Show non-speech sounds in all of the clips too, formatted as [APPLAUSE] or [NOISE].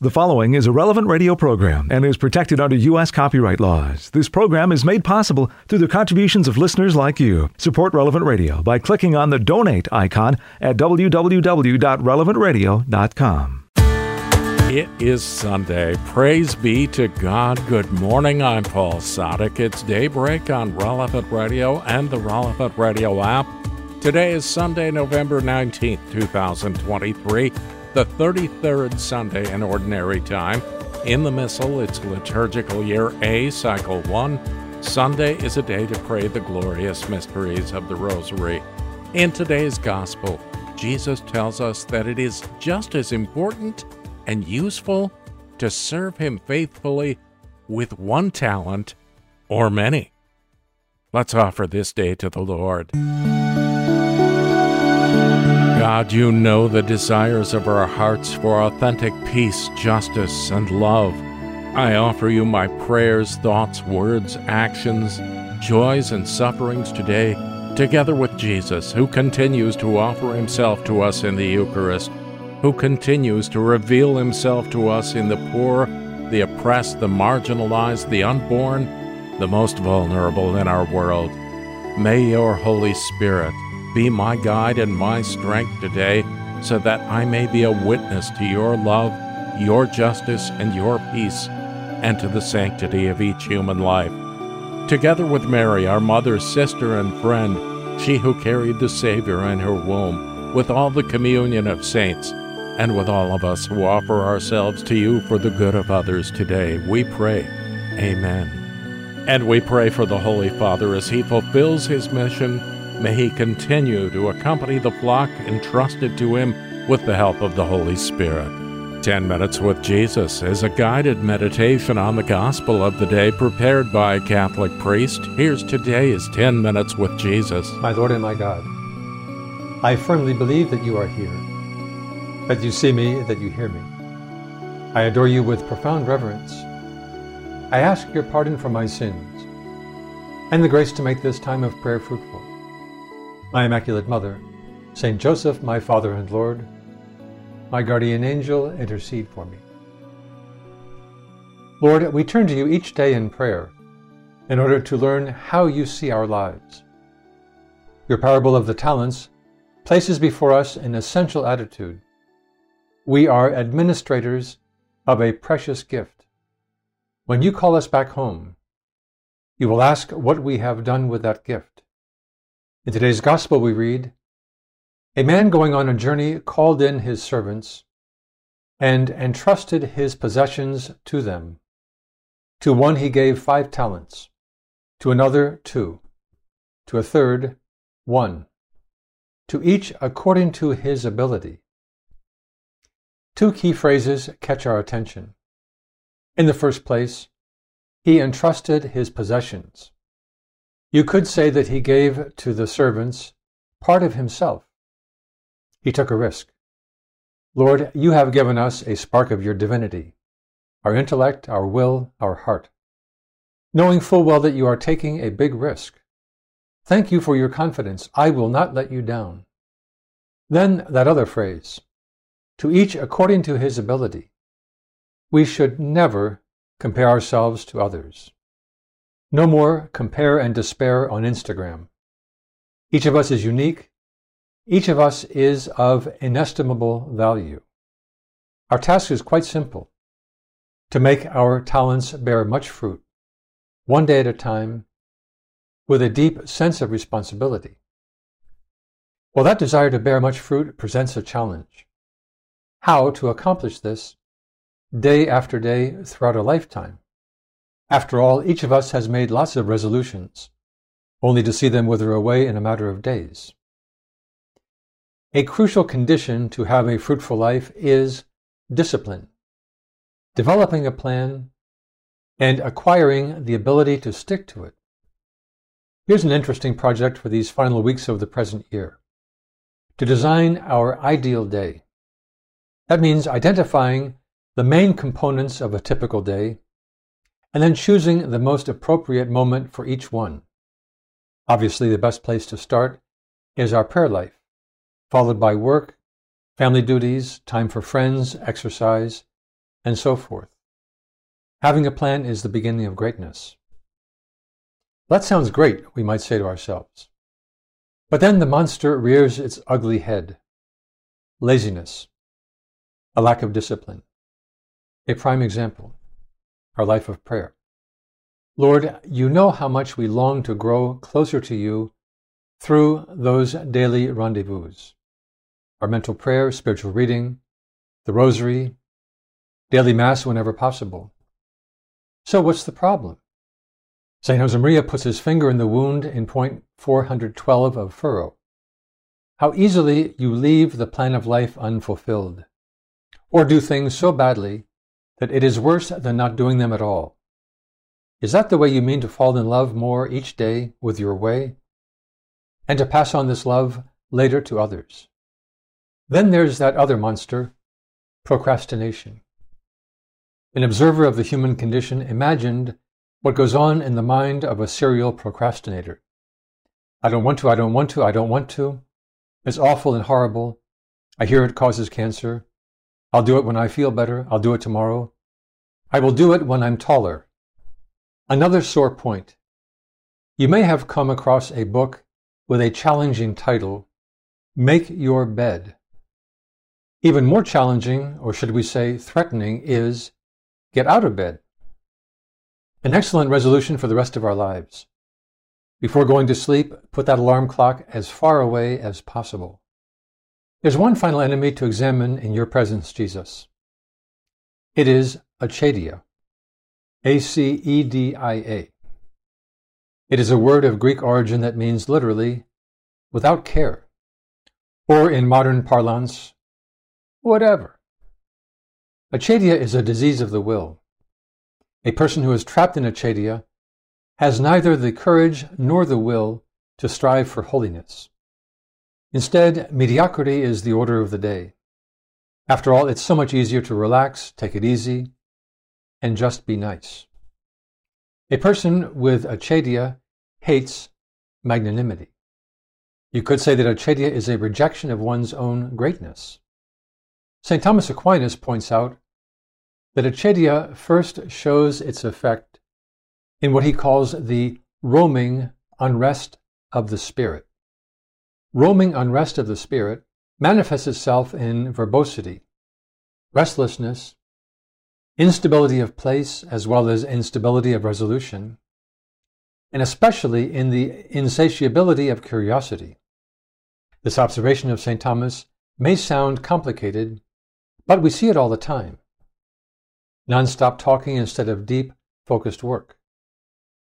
The following is a relevant radio program and is protected under U.S. copyright laws. This program is made possible through the contributions of listeners like you. Support Relevant Radio by clicking on the donate icon at www.relevantradio.com. It is Sunday. Praise be to God. Good morning. I'm Paul Sadek. It's daybreak on Relevant Radio and the Relevant Radio app. Today is Sunday, November 19th, 2023 the 33rd Sunday in Ordinary Time. In the Missal, it's liturgical year A, cycle 1. Sunday is a day to pray the glorious mysteries of the Rosary. In today's Gospel, Jesus tells us that it is just as important and useful to serve Him faithfully with one talent or many. Let's offer this day to the Lord. God, you know the desires of our hearts for authentic peace, justice, and love. I offer you my prayers, thoughts, words, actions, joys, and sufferings today, together with Jesus, who continues to offer himself to us in the Eucharist, who continues to reveal himself to us in the poor, the oppressed, the marginalized, the unborn, the most vulnerable in our world. May your Holy Spirit be my guide and my strength today, so that I may be a witness to your love, your justice, and your peace, and to the sanctity of each human life. Together with Mary, our mother, sister, and friend, she who carried the Savior in her womb, with all the communion of saints, and with all of us who offer ourselves to you for the good of others today, we pray. Amen. And we pray for the Holy Father as he fulfills his mission May he continue to accompany the flock entrusted to him with the help of the Holy Spirit. 10 Minutes with Jesus is a guided meditation on the gospel of the day prepared by a Catholic priest. Here's today's 10 Minutes with Jesus. My Lord and my God, I firmly believe that you are here, that you see me, that you hear me. I adore you with profound reverence. I ask your pardon for my sins and the grace to make this time of prayer fruitful. My Immaculate Mother, Saint Joseph, my Father and Lord, my guardian angel, intercede for me. Lord, we turn to you each day in prayer in order to learn how you see our lives. Your parable of the talents places before us an essential attitude. We are administrators of a precious gift. When you call us back home, you will ask what we have done with that gift. In today's Gospel, we read A man going on a journey called in his servants and entrusted his possessions to them. To one he gave five talents, to another two, to a third one, to each according to his ability. Two key phrases catch our attention. In the first place, he entrusted his possessions. You could say that he gave to the servants part of himself. He took a risk. Lord, you have given us a spark of your divinity, our intellect, our will, our heart. Knowing full well that you are taking a big risk. Thank you for your confidence. I will not let you down. Then that other phrase, to each according to his ability. We should never compare ourselves to others. No more compare and despair on Instagram. Each of us is unique. Each of us is of inestimable value. Our task is quite simple to make our talents bear much fruit, one day at a time, with a deep sense of responsibility. Well, that desire to bear much fruit presents a challenge. How to accomplish this day after day throughout a lifetime? After all, each of us has made lots of resolutions, only to see them wither away in a matter of days. A crucial condition to have a fruitful life is discipline, developing a plan, and acquiring the ability to stick to it. Here's an interesting project for these final weeks of the present year to design our ideal day. That means identifying the main components of a typical day and then choosing the most appropriate moment for each one. Obviously, the best place to start is our prayer life, followed by work, family duties, time for friends, exercise, and so forth. Having a plan is the beginning of greatness. That sounds great, we might say to ourselves. But then the monster rears its ugly head. Laziness, a lack of discipline. A prime example, our life of prayer. Lord, you know how much we long to grow closer to you through those daily rendezvous. Our mental prayer, spiritual reading, the rosary, daily mass whenever possible. So what's the problem? St. Josemaria puts his finger in the wound in point 412 of Furrow. How easily you leave the plan of life unfulfilled, or do things so badly that it is worse than not doing them at all. Is that the way you mean to fall in love more each day with your way? And to pass on this love later to others? Then there's that other monster, procrastination. An observer of the human condition imagined what goes on in the mind of a serial procrastinator. I don't want to, I don't want to, I don't want to. It's awful and horrible. I hear it causes cancer. I'll do it when I feel better. I'll do it tomorrow. I will do it when I'm taller. Another sore point. You may have come across a book with a challenging title, Make Your Bed. Even more challenging, or should we say threatening, is Get Out of Bed. An excellent resolution for the rest of our lives. Before going to sleep, put that alarm clock as far away as possible. There's one final enemy to examine in your presence, Jesus. It is acedia. A C E D I A. It is a word of Greek origin that means literally without care, or in modern parlance, whatever. Acedia is a disease of the will. A person who is trapped in acedia has neither the courage nor the will to strive for holiness. Instead, mediocrity is the order of the day. After all, it's so much easier to relax, take it easy, and just be nice. A person with acedia hates magnanimity. You could say that acedia is a rejection of one's own greatness. St. Thomas Aquinas points out that acedia first shows its effect in what he calls the roaming unrest of the spirit. Roaming unrest of the spirit manifests itself in verbosity, restlessness, instability of place as well as instability of resolution, and especially in the insatiability of curiosity. This observation of St. Thomas may sound complicated, but we see it all the time. Non-stop talking instead of deep, focused work.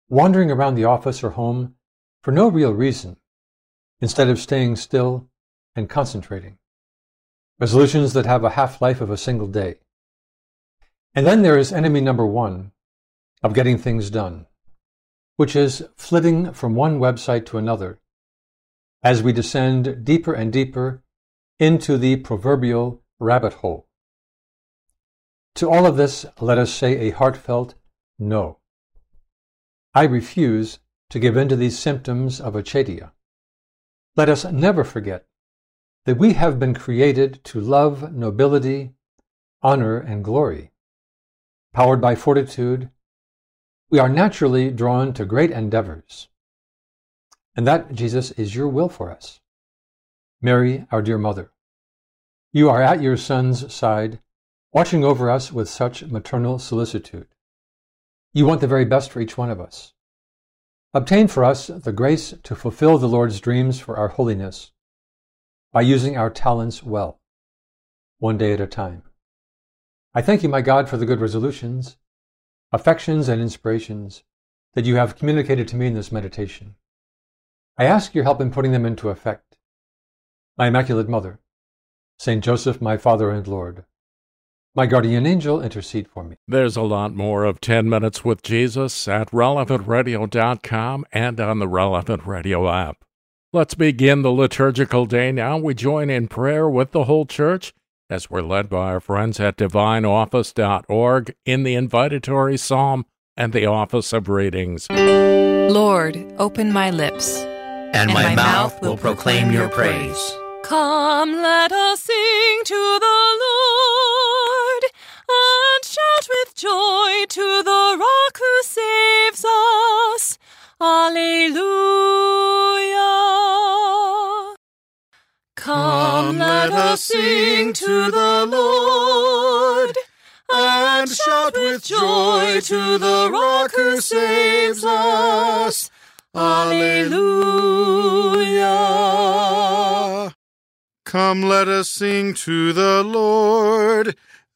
Wandering around the office or home for no real reason, instead of staying still and concentrating. Resolutions that have a half-life of a single day. And then there is enemy number one of getting things done, which is flitting from one website to another as we descend deeper and deeper into the proverbial rabbit hole. To all of this, let us say a heartfelt no. I refuse to give in to these symptoms of acedia. Let us never forget that we have been created to love nobility, honor, and glory. Powered by fortitude, we are naturally drawn to great endeavors. And that, Jesus, is your will for us. Mary, our dear mother, you are at your Son's side, watching over us with such maternal solicitude. You want the very best for each one of us. Obtain for us the grace to fulfill the Lord's dreams for our holiness by using our talents well, one day at a time. I thank you, my God, for the good resolutions, affections, and inspirations that you have communicated to me in this meditation. I ask your help in putting them into effect. My Immaculate Mother, Saint Joseph, my Father and Lord, my guardian angel, intercede for me. There's a lot more of 10 Minutes with Jesus at relevantradio.com and on the Relevant Radio app. Let's begin the liturgical day now. We join in prayer with the whole church as we're led by our friends at divineoffice.org in the invitatory psalm and the office of readings. Lord, open my lips, and, and my, my, mouth will proclaim your praise. Come, let us sing to the Lord, and Joy to the rock who saves us. Alleluia. Come, let us sing to the Lord and shout with joy to the rock who saves us. Alleluia. Come, let us sing to the Lord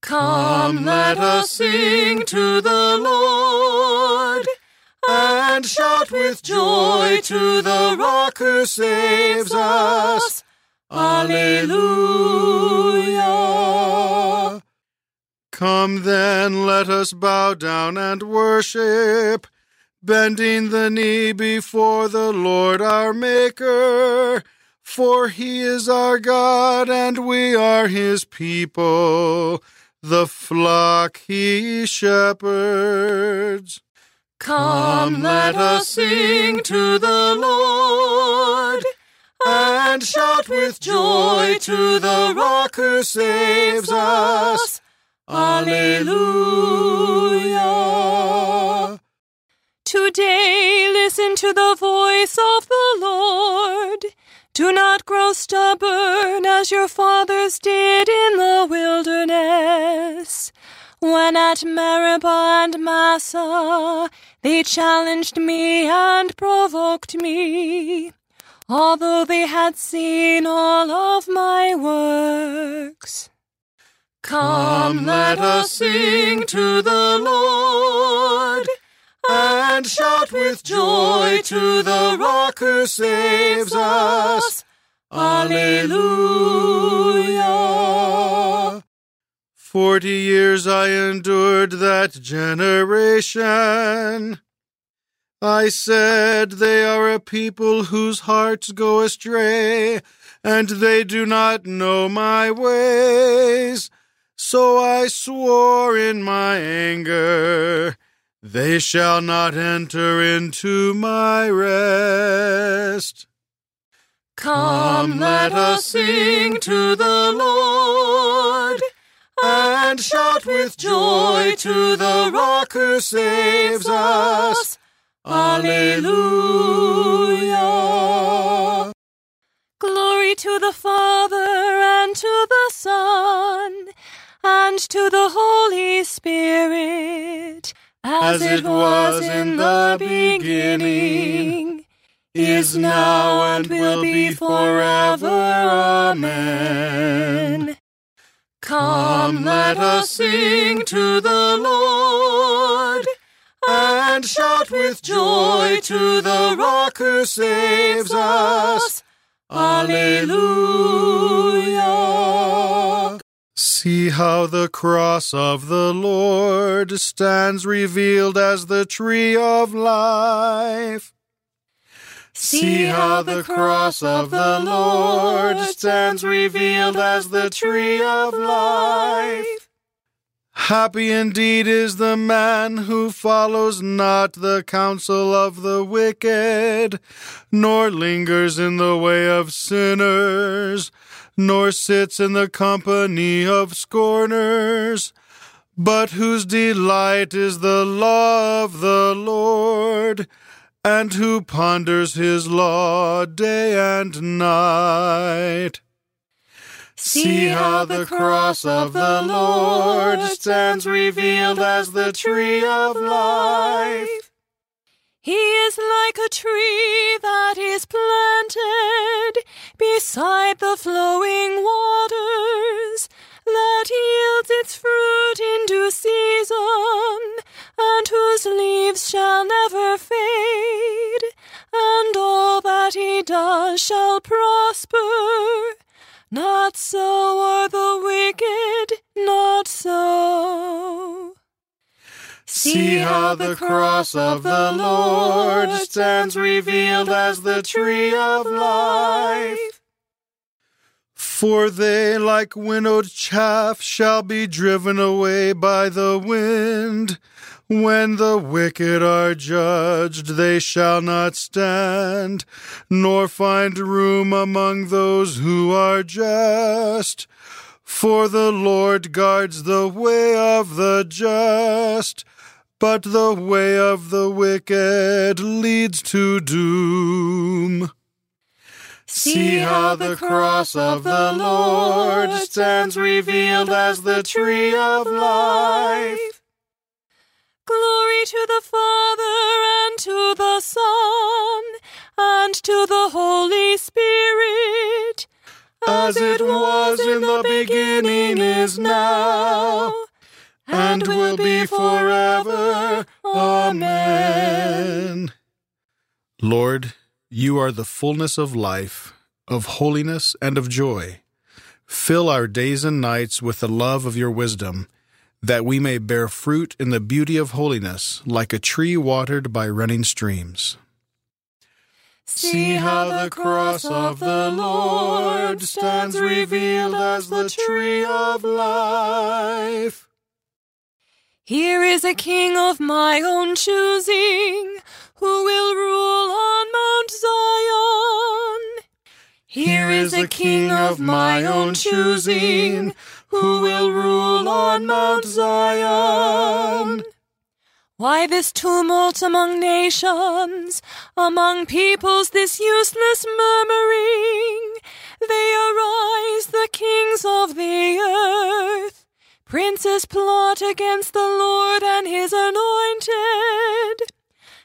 Come, let us sing to the Lord and shout with joy to the rock who saves us. Alleluia. Come then, let us bow down and worship, bending the knee before the Lord our Maker. For he is our God, and we are his people, the flock he shepherds. Come, let us sing to the Lord and shout with joy to the rock who saves us. Alleluia. Today listen to the voice of the Lord. Do not grow stubborn as your fathers did in the wilderness. When at Meribah and Massah they challenged me and provoked me, although they had seen all of my works. Come, let us sing to the Lord and shout with joy to the rock who saves us. Alleluia. Forty years I endured that generation. I said, They are a people whose hearts go astray, and they do not know my ways. So I swore in my anger, They shall not enter into my rest. Come, let us sing to the Lord and shout with joy to the rock who saves us. Alleluia. Glory to the Father and to the Son and to the Holy Spirit, as, it was in the beginning, is now, and will be forever. Amen. Come, let us sing to the Lord and shout with joy to the rock who saves us. Alleluia. See how the cross of the Lord stands revealed as the tree of life. See how the cross of the Lord stands revealed as the tree of life. Happy indeed is the man who follows not the counsel of the wicked, nor lingers in the way of sinners, nor sits in the company of scorners, but whose delight is the law of the Lord, and who ponders his law day and night. See how the cross of the Lord stands revealed as the tree of life. He is like a tree that is planted beside the flowing waters that yields its fruit in due season and whose leaves shall never fade and all that he does shall prosper. Not so are the wicked, not so. See how the cross of the Lord stands revealed as the tree of life. For they, like winnowed chaff, shall be driven away by the wind. When the wicked are judged, they shall not stand, nor find room among those who are just. For the Lord guards the way of the just but the way of the wicked leads to doom. See how the cross of the Lord stands revealed as the tree of life. Glory to the Father and to the Son and to the Holy Spirit, as it was in the beginning is now and will be forever. Amen. Lord, you are the fullness of life, of holiness, and of joy. Fill our days and nights with the love of your wisdom, that we may bear fruit in the beauty of holiness, like a tree watered by running streams. See how the cross of the Lord stands revealed as the tree of life. Here is a king of my own choosing, who will rule on Mount Zion. Here is a king of my own choosing, who will rule on Mount Zion. Why this tumult among nations, among peoples this useless murmuring? They arise, the kings of the earth. Princes plot against the Lord and his anointed.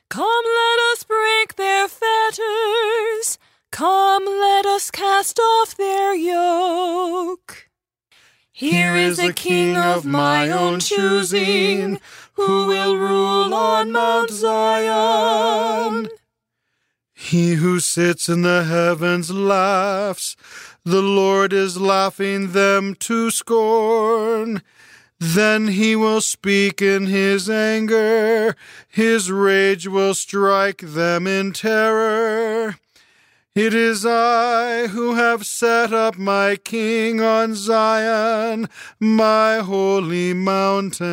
Come, let us break their fetters. Come, let us cast off their yoke. Here is a king of my own choosing, who will rule on Mount Zion. He who sits in the heavens laughs. The Lord is laughing them to scorn. Then he will speak in his anger. His rage will strike them in terror. It is I who have set up my king on Zion, my holy mountain.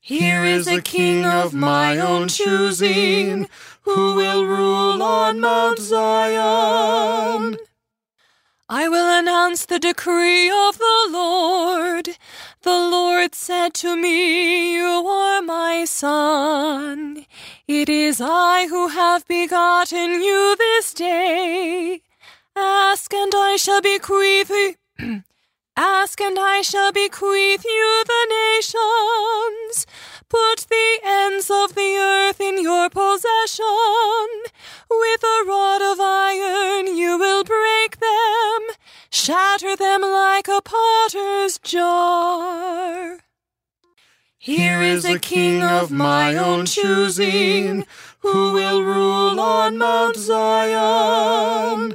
Here is a king of my own choosing, who will rule on Mount Zion. I will announce the decree of the Lord. The Lord said to me, You are my son. It is I who have begotten you this day. Ask and I shall bequeath you. [CLEARS THROAT] Ask and I shall bequeath you the nations. Is a king of my own choosing, who will rule on Mount Zion.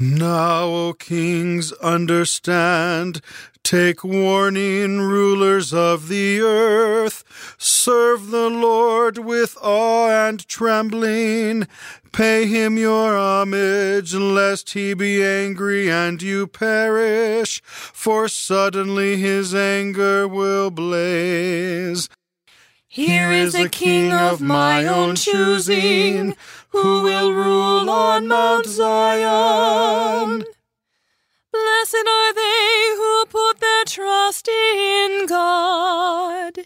Now, O kings, understand. Take warning, rulers of the earth. Serve the Lord with awe and trembling. Pay him your homage, lest he be angry and you perish, for suddenly his anger will blaze. Here is a king of my own choosing, who will rule on Mount Zion. Blessed are they who put their trust in God.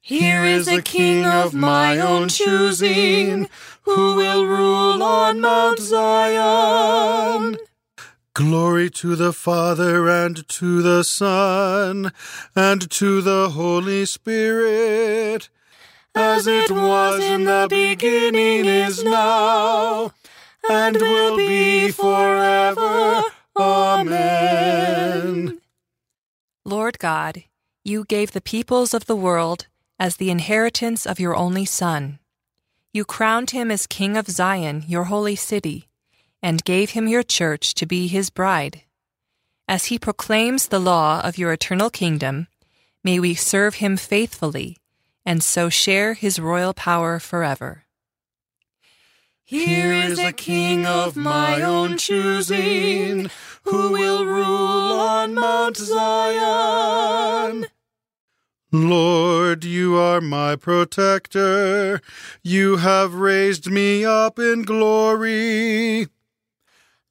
Here is a king of my own choosing, who will rule on Mount Zion. Glory to the Father and to the Son and to the Holy Spirit as it was in the beginning, is now, and will be forever. Amen. Lord God, you gave the peoples of the world as the inheritance of your only Son. You crowned him as King of Zion, your holy city, and gave him your church to be his bride. As he proclaims the law of your eternal kingdom, may we serve him faithfully and so share his royal power forever. Here is a king of my own choosing, who will rule on Mount Zion. Lord, you are my protector. You have raised me up in glory.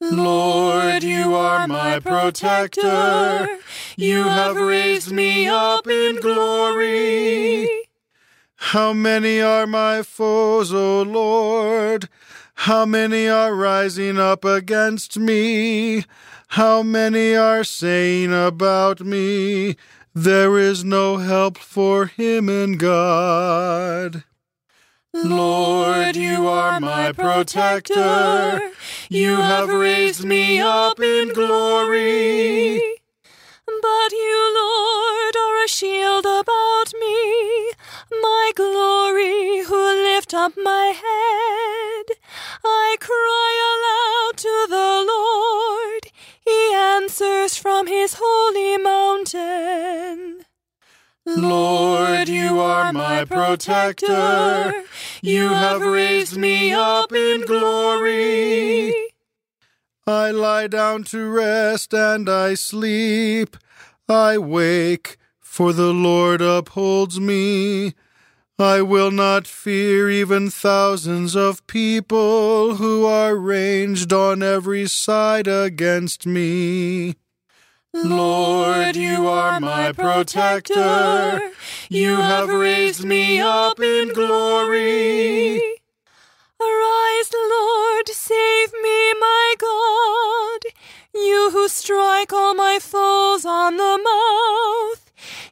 Lord, you are my protector. You have raised me up in glory. How many are my foes, O Lord? How many are rising up against me? How many are saying about me, There is no help for him in God? Lord, you are my protector. You have raised me up in glory. But you, Lord, are a shield about me, my glory, who lift up my head. I cry aloud to the Lord. He answers from his holy mountain. Lord, you are my protector. You have raised me up in glory. I lie down to rest and I sleep. I wake, for the Lord upholds me. I will not fear even thousands of people who are ranged on every side against me. Lord, you are my protector. You have raised me up in glory. Arise, Lord, save me, my God. You who strike all my foes on the mouth.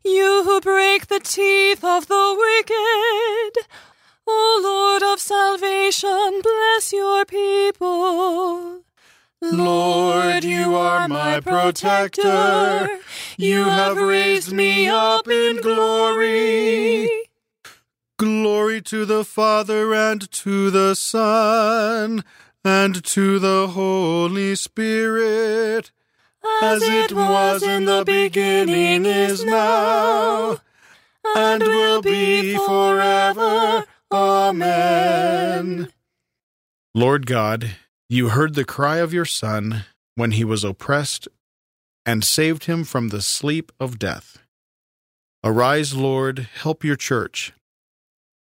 You who break the teeth of the wicked. O Lord of salvation, bless your people. Lord, you are my protector. You have raised me up in glory. Glory to the Father and to the Son and to the Holy Spirit, as it was in the beginning, is now, and will be forever. Amen. Lord God, you heard the cry of your Son when he was oppressed and saved him from the sleep of death. Arise, Lord, help your church.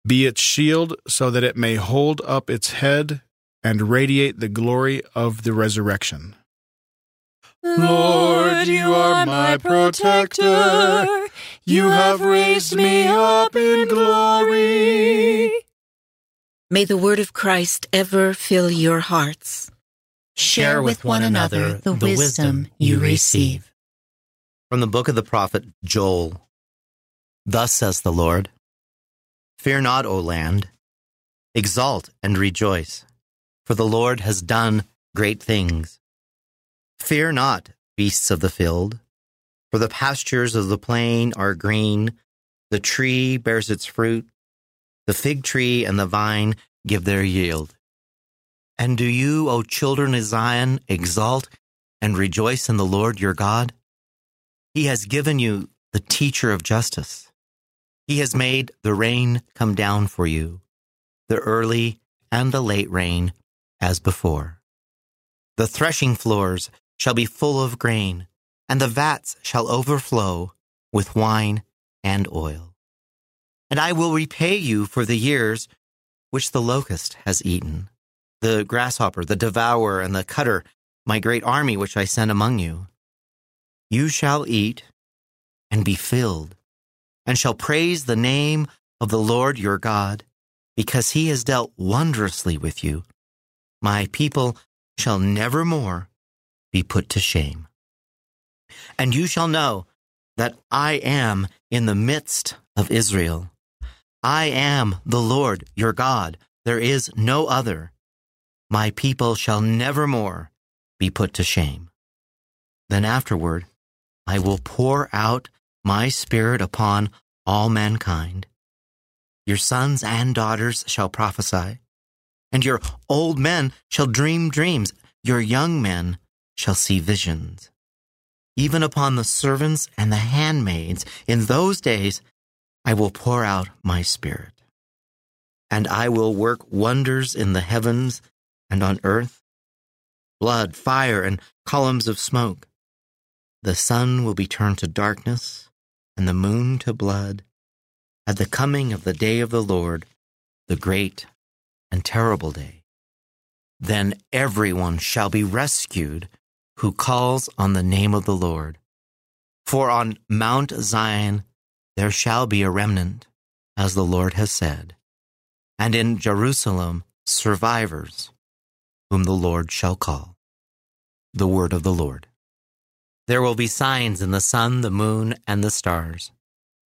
Be its shield so that it may hold up its head and radiate the glory of the resurrection. Lord, you are my protector. You have raised me up in glory. May the word of Christ ever fill your hearts. Share with one another the wisdom you receive. From the book of the prophet Joel Thus says the Lord Fear not, O land, exult and rejoice, for the Lord has done great things. Fear not, beasts of the field, for the pastures of the plain are green, the tree bears its fruit, the fig tree and the vine give their yield. And do you, O children of Zion, exult and rejoice in the Lord your God? He has given you the teacher of justice. He has made the rain come down for you, the early and the late rain as before. The threshing floors shall be full of grain, and the vats shall overflow with wine and oil. And I will repay you for the years which the locust has eaten, the grasshopper, the devourer, and the cutter, my great army which I send among you. You shall eat and be filled, and shall praise the name of the Lord your God, because he has dealt wondrously with you. My people shall never more be put to shame. And you shall know that I am in the midst of Israel. I am the Lord your God. There is no other. My people shall never more be put to shame. Then afterward, I will pour out my spirit upon all mankind. Your sons and daughters shall prophesy, and your old men shall dream dreams. Your young men shall see visions. Even upon the servants and the handmaids in those days I will pour out my spirit. And I will work wonders in the heavens and on earth blood, fire, and columns of smoke. The sun will be turned to darkness, and the moon to blood, at the coming of the day of the Lord, the great and terrible day. Then everyone shall be rescued who calls on the name of the Lord. For on Mount Zion there shall be a remnant, as the Lord has said, and in Jerusalem survivors, whom the Lord shall call. The word of the Lord. There will be signs in the sun, the moon, and the stars.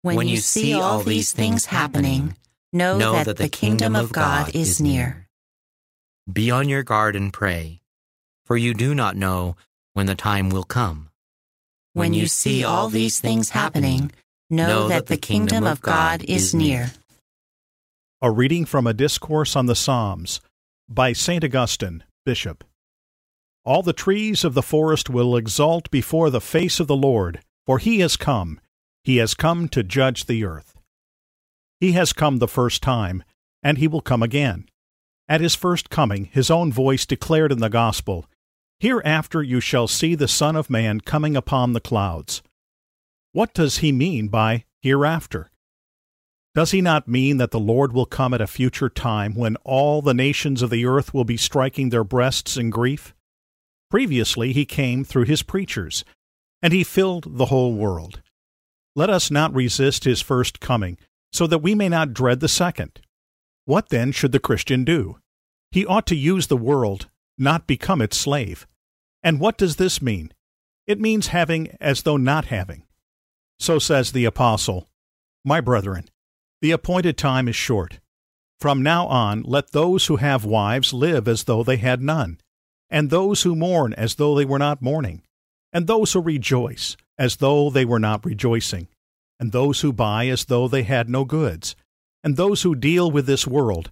When, when you, you see all these things happening, know, know that, that the kingdom of God is near. Be on your guard and pray, for you do not know when the time will come. When you see all these things happening, know that the kingdom of God is near. A reading from a discourse on the Psalms by St. Augustine, Bishop. All the trees of the forest will exult before the face of the Lord, for he has come. He has come to judge the earth. He has come the first time, and he will come again. At his first coming, his own voice declared in the Gospel, Hereafter you shall see the Son of Man coming upon the clouds. What does he mean by hereafter? Does he not mean that the Lord will come at a future time when all the nations of the earth will be striking their breasts in grief? Previously he came through his preachers, and he filled the whole world. Let us not resist his first coming, so that we may not dread the second. What then should the Christian do? He ought to use the world not become its slave. And what does this mean? It means having as though not having. So says the Apostle My brethren, the appointed time is short. From now on, let those who have wives live as though they had none, and those who mourn as though they were not mourning, and those who rejoice as though they were not rejoicing, and those who buy as though they had no goods, and those who deal with this world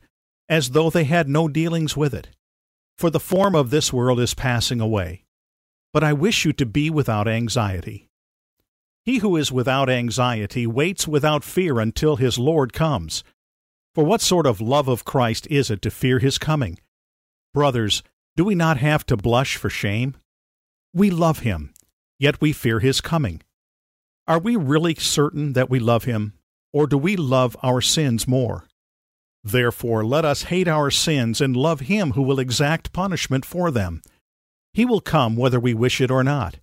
as though they had no dealings with it for the form of this world is passing away. But I wish you to be without anxiety. He who is without anxiety waits without fear until his Lord comes. For what sort of love of Christ is it to fear his coming? Brothers, do we not have to blush for shame? We love him, yet we fear his coming. Are we really certain that we love him, or do we love our sins more? Therefore, let us hate our sins and love him who will exact punishment for them. He will come whether we wish it or not.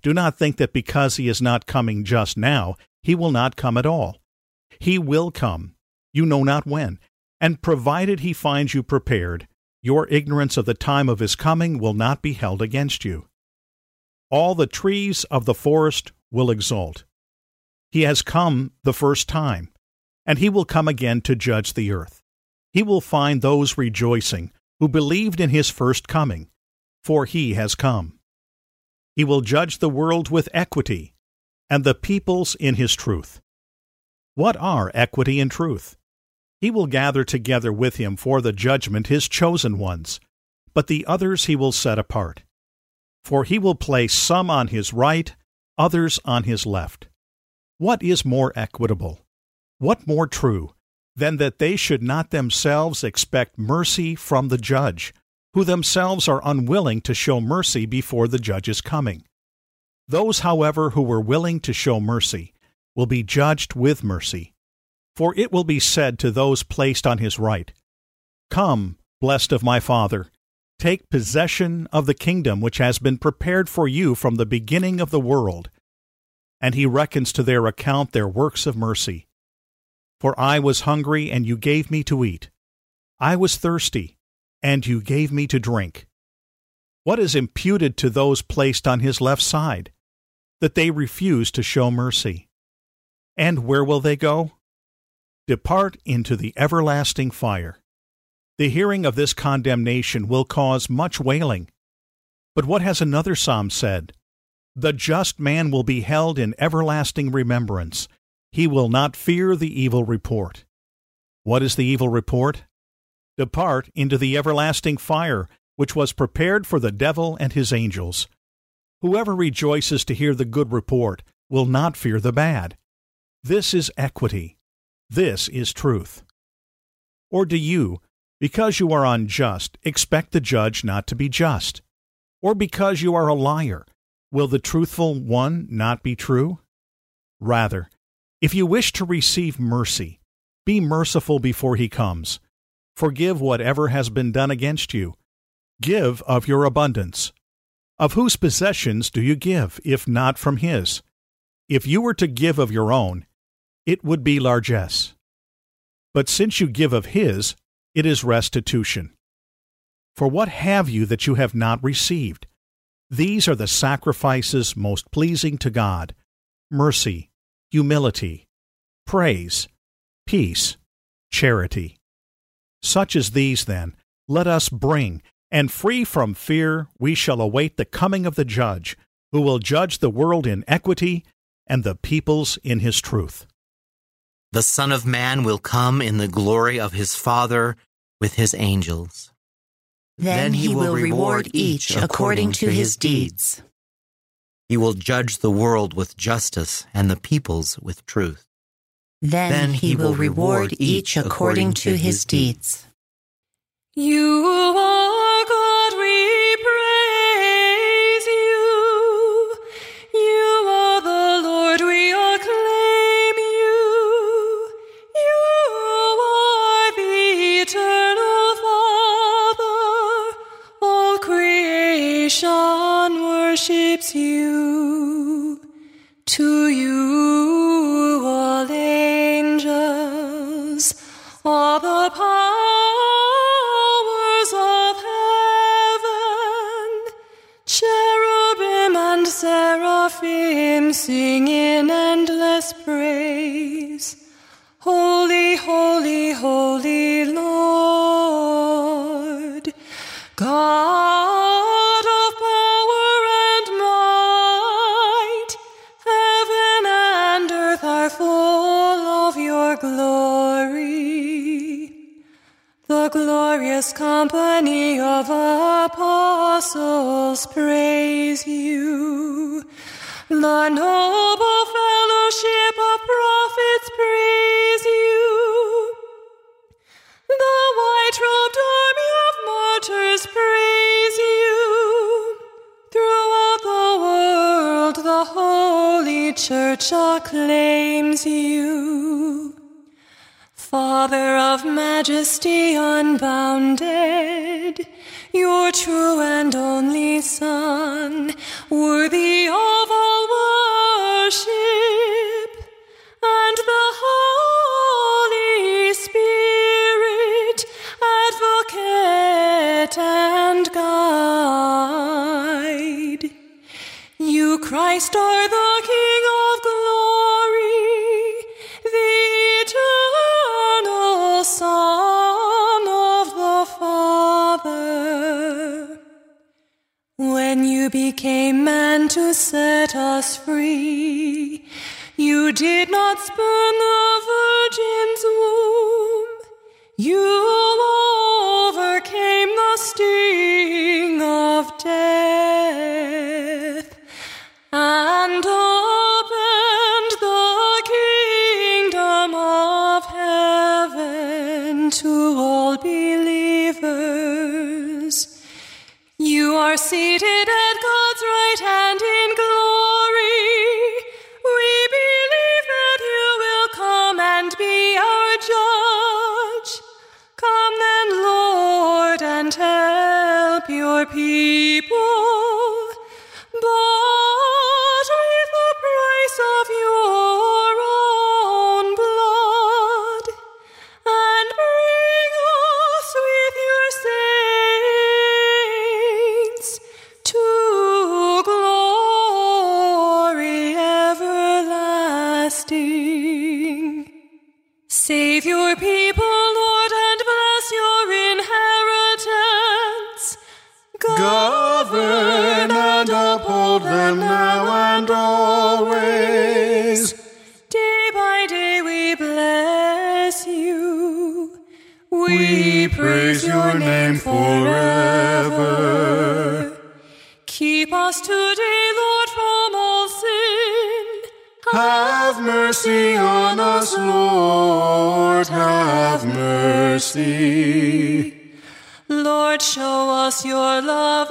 Do not think that because he is not coming just now, he will not come at all. He will come, you know not when, and provided he finds you prepared, your ignorance of the time of his coming will not be held against you. All the trees of the forest will exult. He has come the first time and he will come again to judge the earth. He will find those rejoicing who believed in his first coming, for he has come. He will judge the world with equity, and the peoples in his truth. What are equity and truth? He will gather together with him for the judgment his chosen ones, but the others he will set apart. For he will place some on his right, others on his left. What is more equitable? What more true than that they should not themselves expect mercy from the judge, who themselves are unwilling to show mercy before the judge's coming? Those, however, who were willing to show mercy will be judged with mercy. For it will be said to those placed on his right, Come, blessed of my Father, take possession of the kingdom which has been prepared for you from the beginning of the world. And he reckons to their account their works of mercy. For I was hungry, and you gave me to eat. I was thirsty, and you gave me to drink. What is imputed to those placed on his left side? That they refuse to show mercy. And where will they go? Depart into the everlasting fire. The hearing of this condemnation will cause much wailing. But what has another psalm said? The just man will be held in everlasting remembrance. He will not fear the evil report. What is the evil report? Depart into the everlasting fire, which was prepared for the devil and his angels. Whoever rejoices to hear the good report will not fear the bad. This is equity. This is truth. Or do you, because you are unjust, expect the judge not to be just? Or because you are a liar, will the truthful one not be true? Rather, if you wish to receive mercy, be merciful before he comes. Forgive whatever has been done against you. Give of your abundance. Of whose possessions do you give, if not from his? If you were to give of your own, it would be largesse. But since you give of his, it is restitution. For what have you that you have not received? These are the sacrifices most pleasing to God mercy, humility, praise, peace, charity. Such as these, then, let us bring, and free from fear, we shall await the coming of the Judge, who will judge the world in equity and the peoples in his truth. The Son of Man will come in the glory of his Father with his angels. Then he will reward each according to his deeds. He will judge the world with justice and the peoples with truth. Then he will reward each according to his deeds. You are majesty unbounded, your true and only Son, worthy of all worship, and the Holy Spirit, advocate and guide. You, Christ, are the became man to set us free, you did not spurn the virgin's womb. You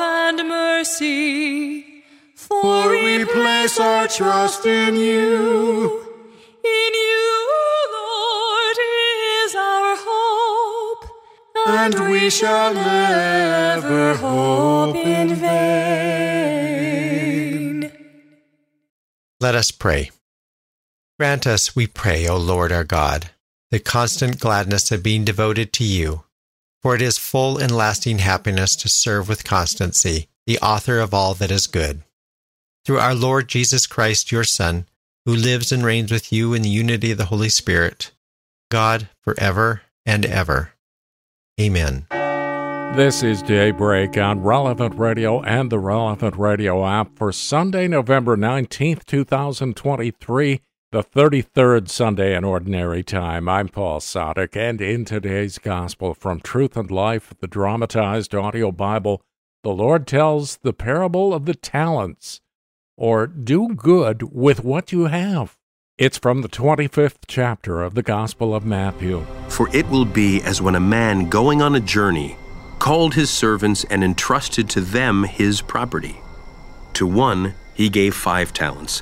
and mercy. For we place our trust in you. In you, Lord, is our hope. And we shall never hope in vain. Let us pray. Grant us, we pray, O Lord our God, the constant gladness of being devoted to you, for it is full and lasting happiness to serve with constancy the author of all that is good. Through our Lord Jesus Christ, your Son, who lives and reigns with you in the unity of the Holy Spirit, God, forever and ever. Amen. This is Daybreak on Relevant Radio and the Relevant Radio app for Sunday, November 19th, 2023, the 33rd Sunday in Ordinary Time. I'm Paul Sadek, and in today's Gospel from Truth and Life, the dramatized audio Bible, the Lord tells the parable of the talents, or do good with what you have. It's from the 25th chapter of the Gospel of Matthew. For it will be as when a man going on a journey called his servants and entrusted to them his property. To one he gave five talents,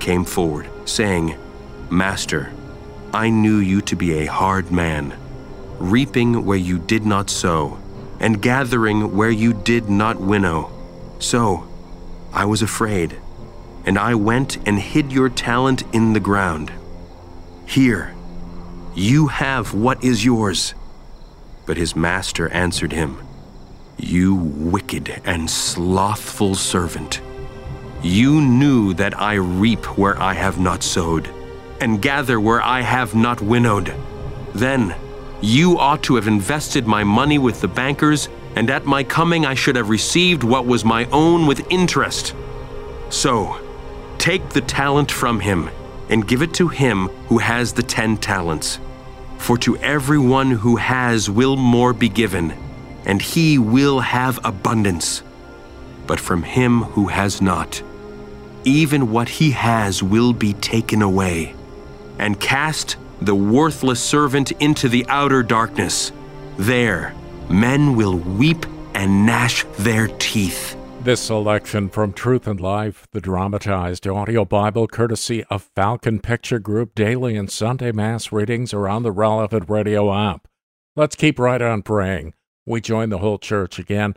came forward, saying, Master, I knew you to be a hard man, reaping where you did not sow, and gathering where you did not winnow. So I was afraid, and I went and hid your talent in the ground. Here, you have what is yours. But his master answered him, You wicked and slothful servant. You knew that I reap where I have not sowed, and gather where I have not winnowed. Then you ought to have invested my money with the bankers, and at my coming I should have received what was my own with interest. So, take the talent from him, and give it to him who has the ten talents. For to everyone who has will more be given, and he will have abundance. But from him who has not, even what he has will be taken away. And cast the worthless servant into the outer darkness. There, men will weep and gnash their teeth. This selection from Truth and Life, the dramatized audio Bible, courtesy of Falcon Picture Group, daily and Sunday Mass readings are on the relevant radio app. Let's keep right on praying. We join the whole church again,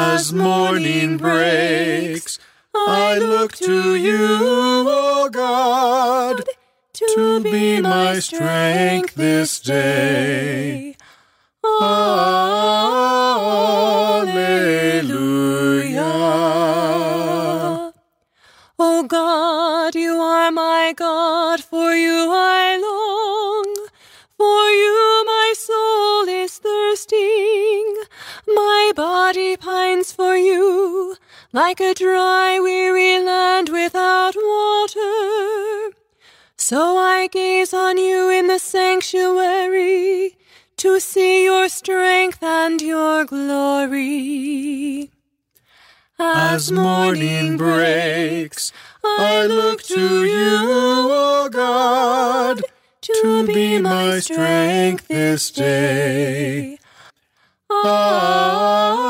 As morning breaks, I look to you, O God, to be my strength this day. Alleluia. O God, you are my God, for you I like a dry, weary land without water. So I gaze on you in the sanctuary, to see your strength and your glory. As morning breaks, I look to you, O God, to be my strength this day. Alleluia.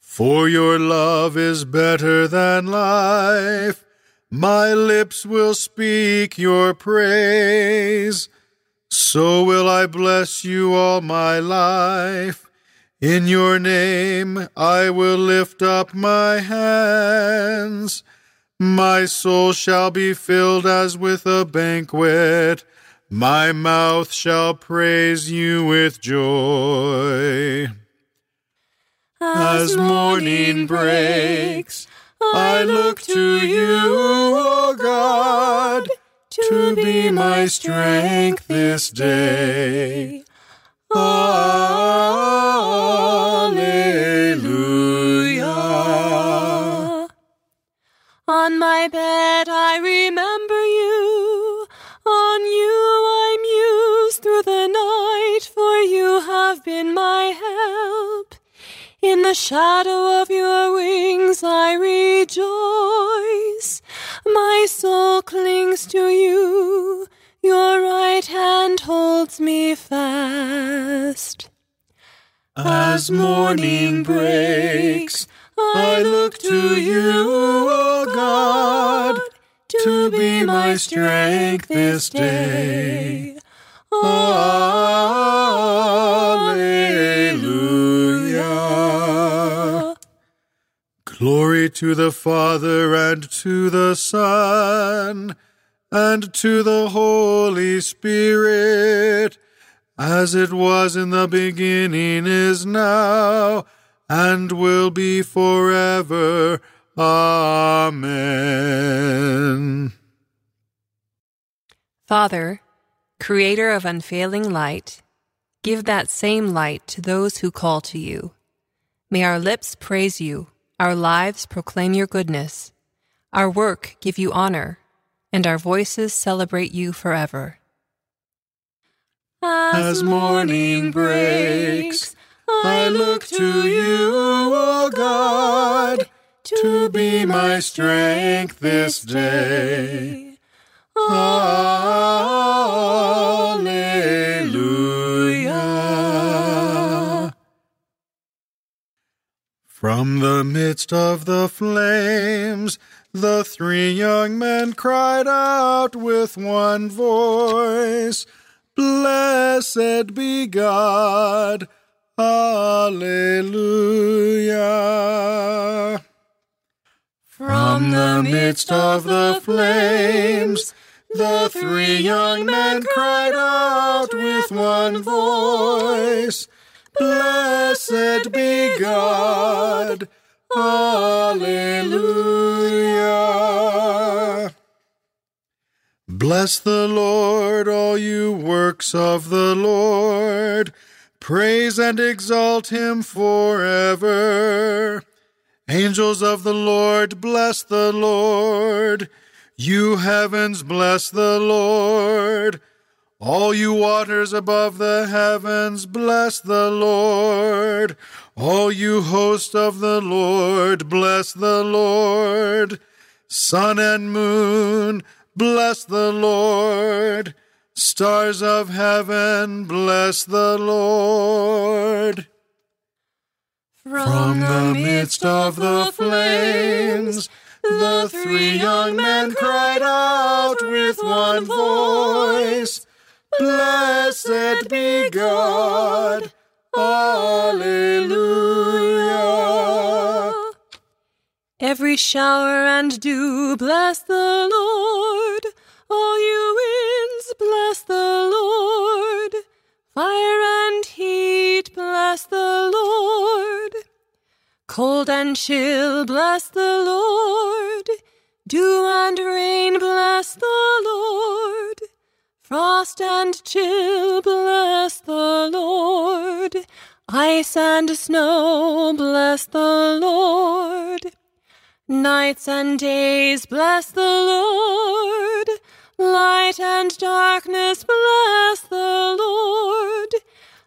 For your love is better than life. My lips will speak your praise. So will I bless you all my life. In your name I will lift up my hands. My soul shall be filled as with a banquet. My mouth shall praise you with joy. As morning breaks, I look to you, O God, to be my strength this day. Alleluia. On my bed I remember you. On you I muse through the night, for you have been my help. In the shadow of your wings I rejoice. My soul clings to you. Your right hand holds me fast. As morning breaks, I look to you, O God, to be my strength this day. Alleluia. Glory to the Father and to the Son and to the Holy Spirit, as it was in the beginning, is now, and will be forever. Amen. Father, creator of unfailing light, give that same light to those who call to you. May our lips praise you, our lives proclaim your goodness, our work give you honor, and our voices celebrate you forever. As morning breaks, I look to you, O God, to be my strength this day. Alleluia. From the midst of the flames, the three young men cried out with one voice, Blessed be God. Alleluia. From the midst of the flames, the three young men cried out with one voice, Blessed be God. Alleluia. Bless the Lord, all you works of the Lord. Praise and exalt him forever. Angels of the Lord, bless the Lord. You heavens, bless the Lord. All you waters above the heavens, bless the Lord. All you host of the Lord, bless the Lord. Sun and moon, bless the Lord. Stars of heaven, bless the Lord. From the midst of the flames, the three young men cried out with one voice, Blessed be God. Alleluia. Every shower and dew, bless the Lord. All you winds, bless the Lord. Fire and heat, bless the Lord. Cold and chill, bless the Lord. Dew and rain, bless the Lord. Frost and chill, bless the Lord. Ice and snow, bless the Lord. Nights and days, bless the Lord. Light and darkness, bless the Lord.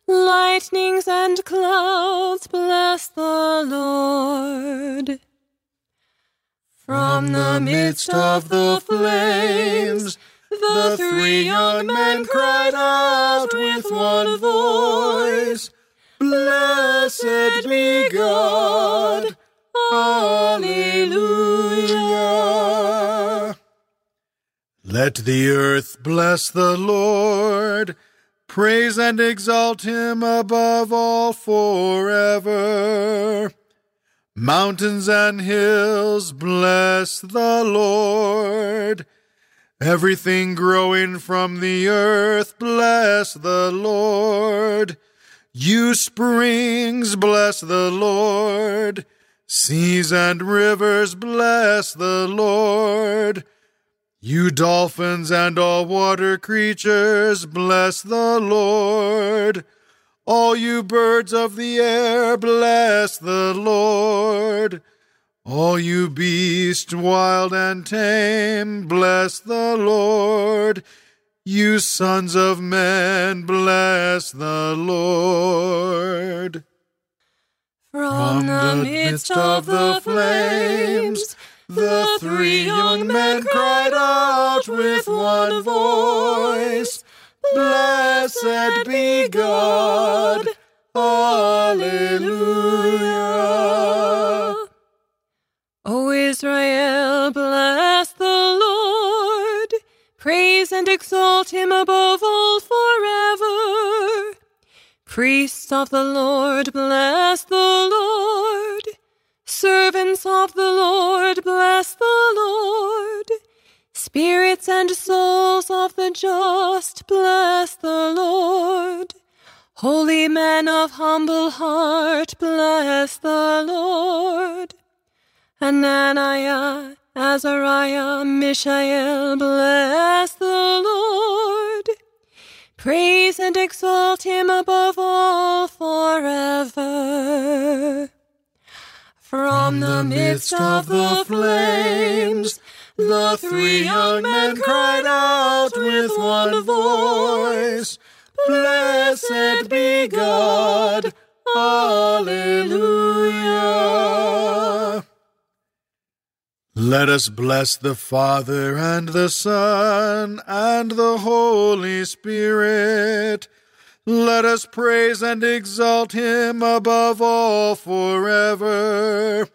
Lightnings and clouds, bless the Lord. From the midst of the flames, the three young men cried out with one voice, Blessed be God. Alleluia. Let the earth bless the Lord. Praise and exalt him above all forever. Mountains and hills bless the Lord. Everything growing from the earth bless the Lord. You springs bless the Lord. Seas and rivers bless the Lord. You dolphins and all water creatures, bless the Lord. All you birds of the air, bless the Lord. All you beasts, wild and tame, bless the Lord. You sons of men, bless the Lord. From the midst of the flames, the three young men cried out with one voice, Blessed be God. Alleluia. O Israel, bless the Lord. Praise and exalt him above all forever. Priests of the Lord, bless the Lord. Servants of the Lord, bless the Lord. Spirits and souls of the just, bless the Lord. Holy men of humble heart, bless the Lord. Ananiah, Azariah, Mishael, bless the Lord. Praise and exalt him above all forever. From the midst of the flames, the three young men cried out with one voice, Blessed be God. Alleluia. Let us bless the Father and the Son and the Holy Spirit. Let us praise and exalt him above all forever.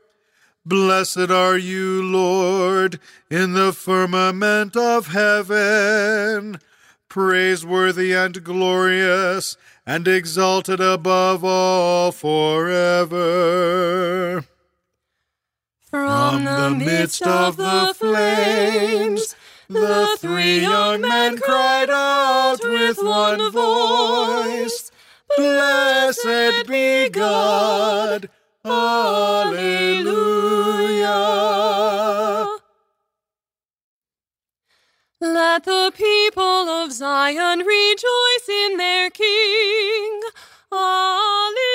Blessed are you, Lord, in the firmament of heaven. praiseworthy and glorious, and exalted above all forever. From the midst of the flames, the three young men cried out with one voice, Blessed be God! Alleluia! Let the people of Zion rejoice in their King. Alleluia.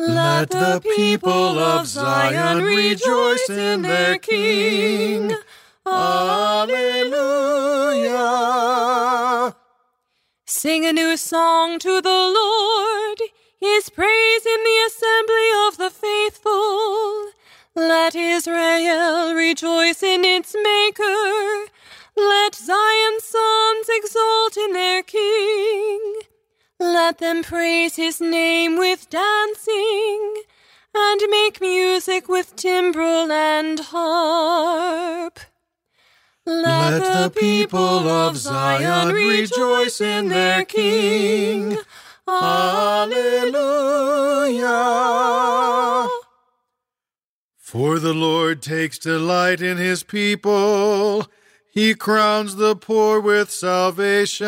Let the people of Zion rejoice in their King. Alleluia. Sing a new song to the Lord, his praise in the assembly of the faithful. Let Israel rejoice in its Maker. Let Zion's sons exult in their King. Let them praise his name with dancing, and make music with timbrel and harp. Let the people of Zion rejoice in their King. Alleluia. For the Lord takes delight in his people. He crowns the poor with salvation.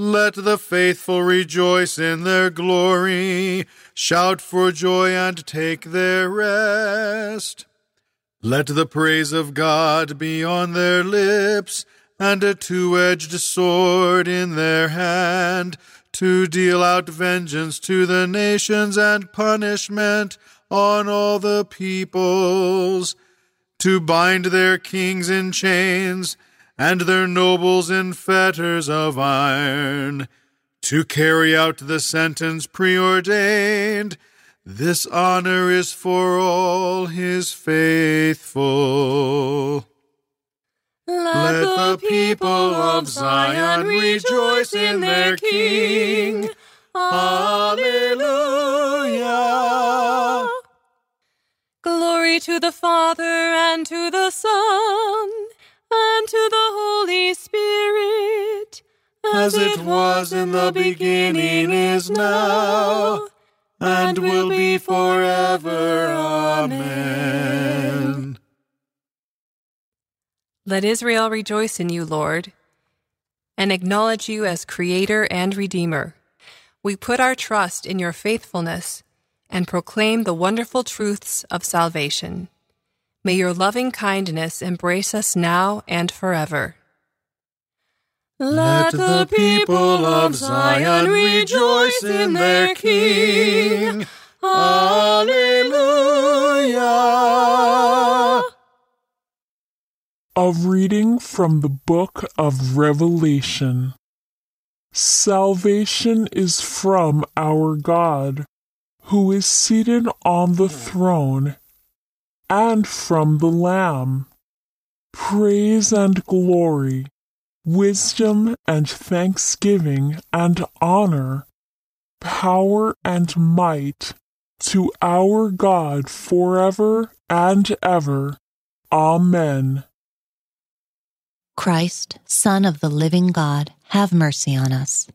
Let the faithful rejoice in their glory, shout for joy and take their rest. Let the praise of God be on their lips, and a two edged sword in their hand, to deal out vengeance to the nations and punishment on all the peoples, to bind their kings in chains, and their nobles in fetters of iron, to carry out the sentence preordained. This honor is for all his faithful. Let the people of Zion rejoice in their King. Alleluia. Glory to the Father and to the Son and to the Holy Spirit, as it was in the beginning, is now, and will be forever. Amen. Let Israel rejoice in you, Lord, and acknowledge you as Creator and Redeemer. We put our trust in your faithfulness and proclaim the wonderful truths of salvation. May your loving kindness embrace us now and forever. Let the people of Zion rejoice in their King. Alleluia. A reading from the book of Revelation. Salvation is from our God, who is seated on the throne, and from the Lamb. Praise and glory, wisdom and thanksgiving and honor, power and might to our God forever and ever. Amen. Christ, Son of the living God, have mercy on us.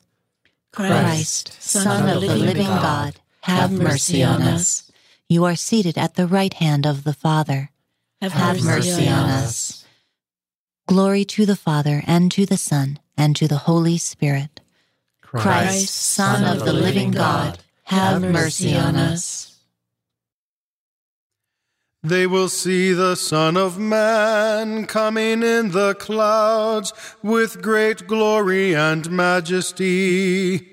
Christ, Son of the living God, have mercy on us. You are seated at the right hand of the Father. Have, mercy on us. Glory to the Father, and to the Son, and to the Holy Spirit. Christ, Son of the living God, have mercy on us. They will see the Son of Man coming in the clouds with great glory and majesty.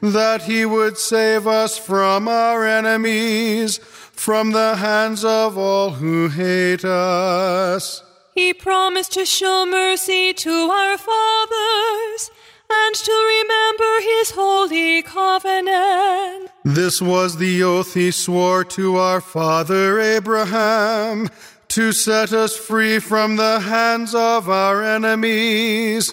that he would save us from our enemies, from the hands of all who hate us. He promised to show mercy to our fathers and to remember his holy covenant. This was the oath he swore to our father Abraham to set us free from the hands of our enemies,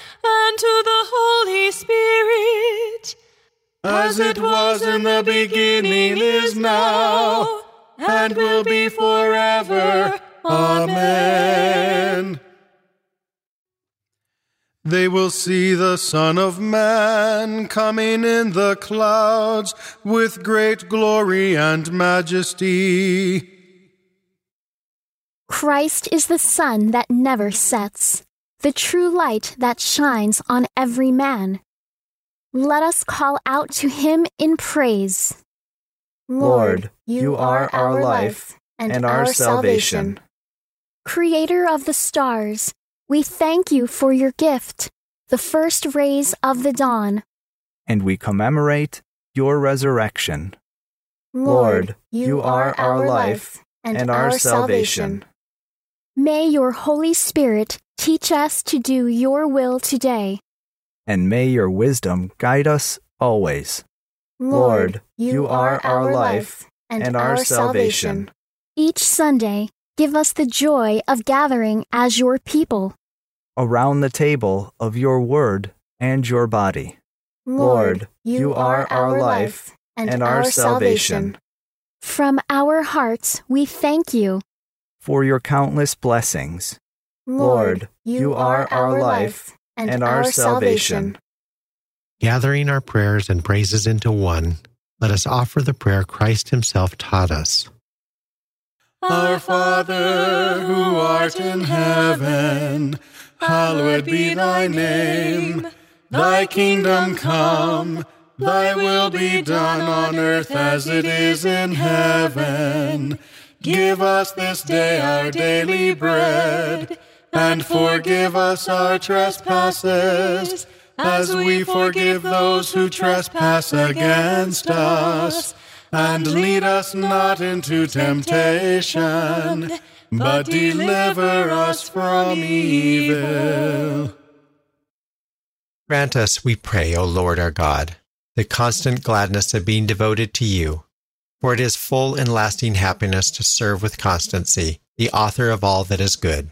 and to the Holy Spirit, as it was in the beginning, is now, and will be forever. Amen. They will see the Son of Man coming in the clouds with great glory and majesty. Christ is the sun that never sets, the true light that shines on every man. Let us call out to him in praise. Lord, you are our life and our salvation. Creator of the stars, we thank you for your gift, the first rays of the dawn. And we commemorate your resurrection. Lord, you are our life and our salvation. May your Holy Spirit teach us to do your will today. And may your wisdom guide us always. Lord, you are our life and our salvation. Each Sunday, give us the joy of gathering as your people around the table of your word and your body. Lord, you are our life and our salvation. From our hearts, we thank you for your countless blessings. Lord, you are our life and our salvation. Gathering our prayers and praises into one, let us offer the prayer Christ Himself taught us. Our Father, who art in heaven, hallowed be thy name. Thy kingdom come, thy will be done on earth as it is in heaven. Give us this day our daily bread, and forgive us our trespasses, as we forgive those who trespass against us. And lead us not into temptation but deliver us from evil. Grant us, we pray, O Lord our God, the constant gladness of being devoted to you, for it is full and lasting happiness to serve with constancy the author of all that is good.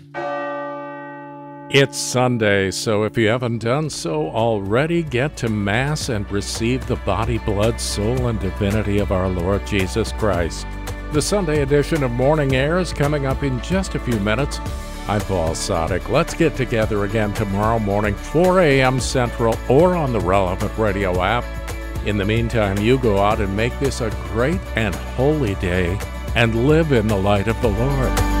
It's Sunday, so if you haven't done so already, get to Mass and receive the body, blood, soul, and divinity of our Lord Jesus Christ. The Sunday edition of Morning Air is coming up in just a few minutes. I'm Paul Sadek. Let's get together again tomorrow morning, 4 a.m. Central, or on the relevant radio app. In the meantime, you go out and make this a great and holy day and live in the light of the Lord.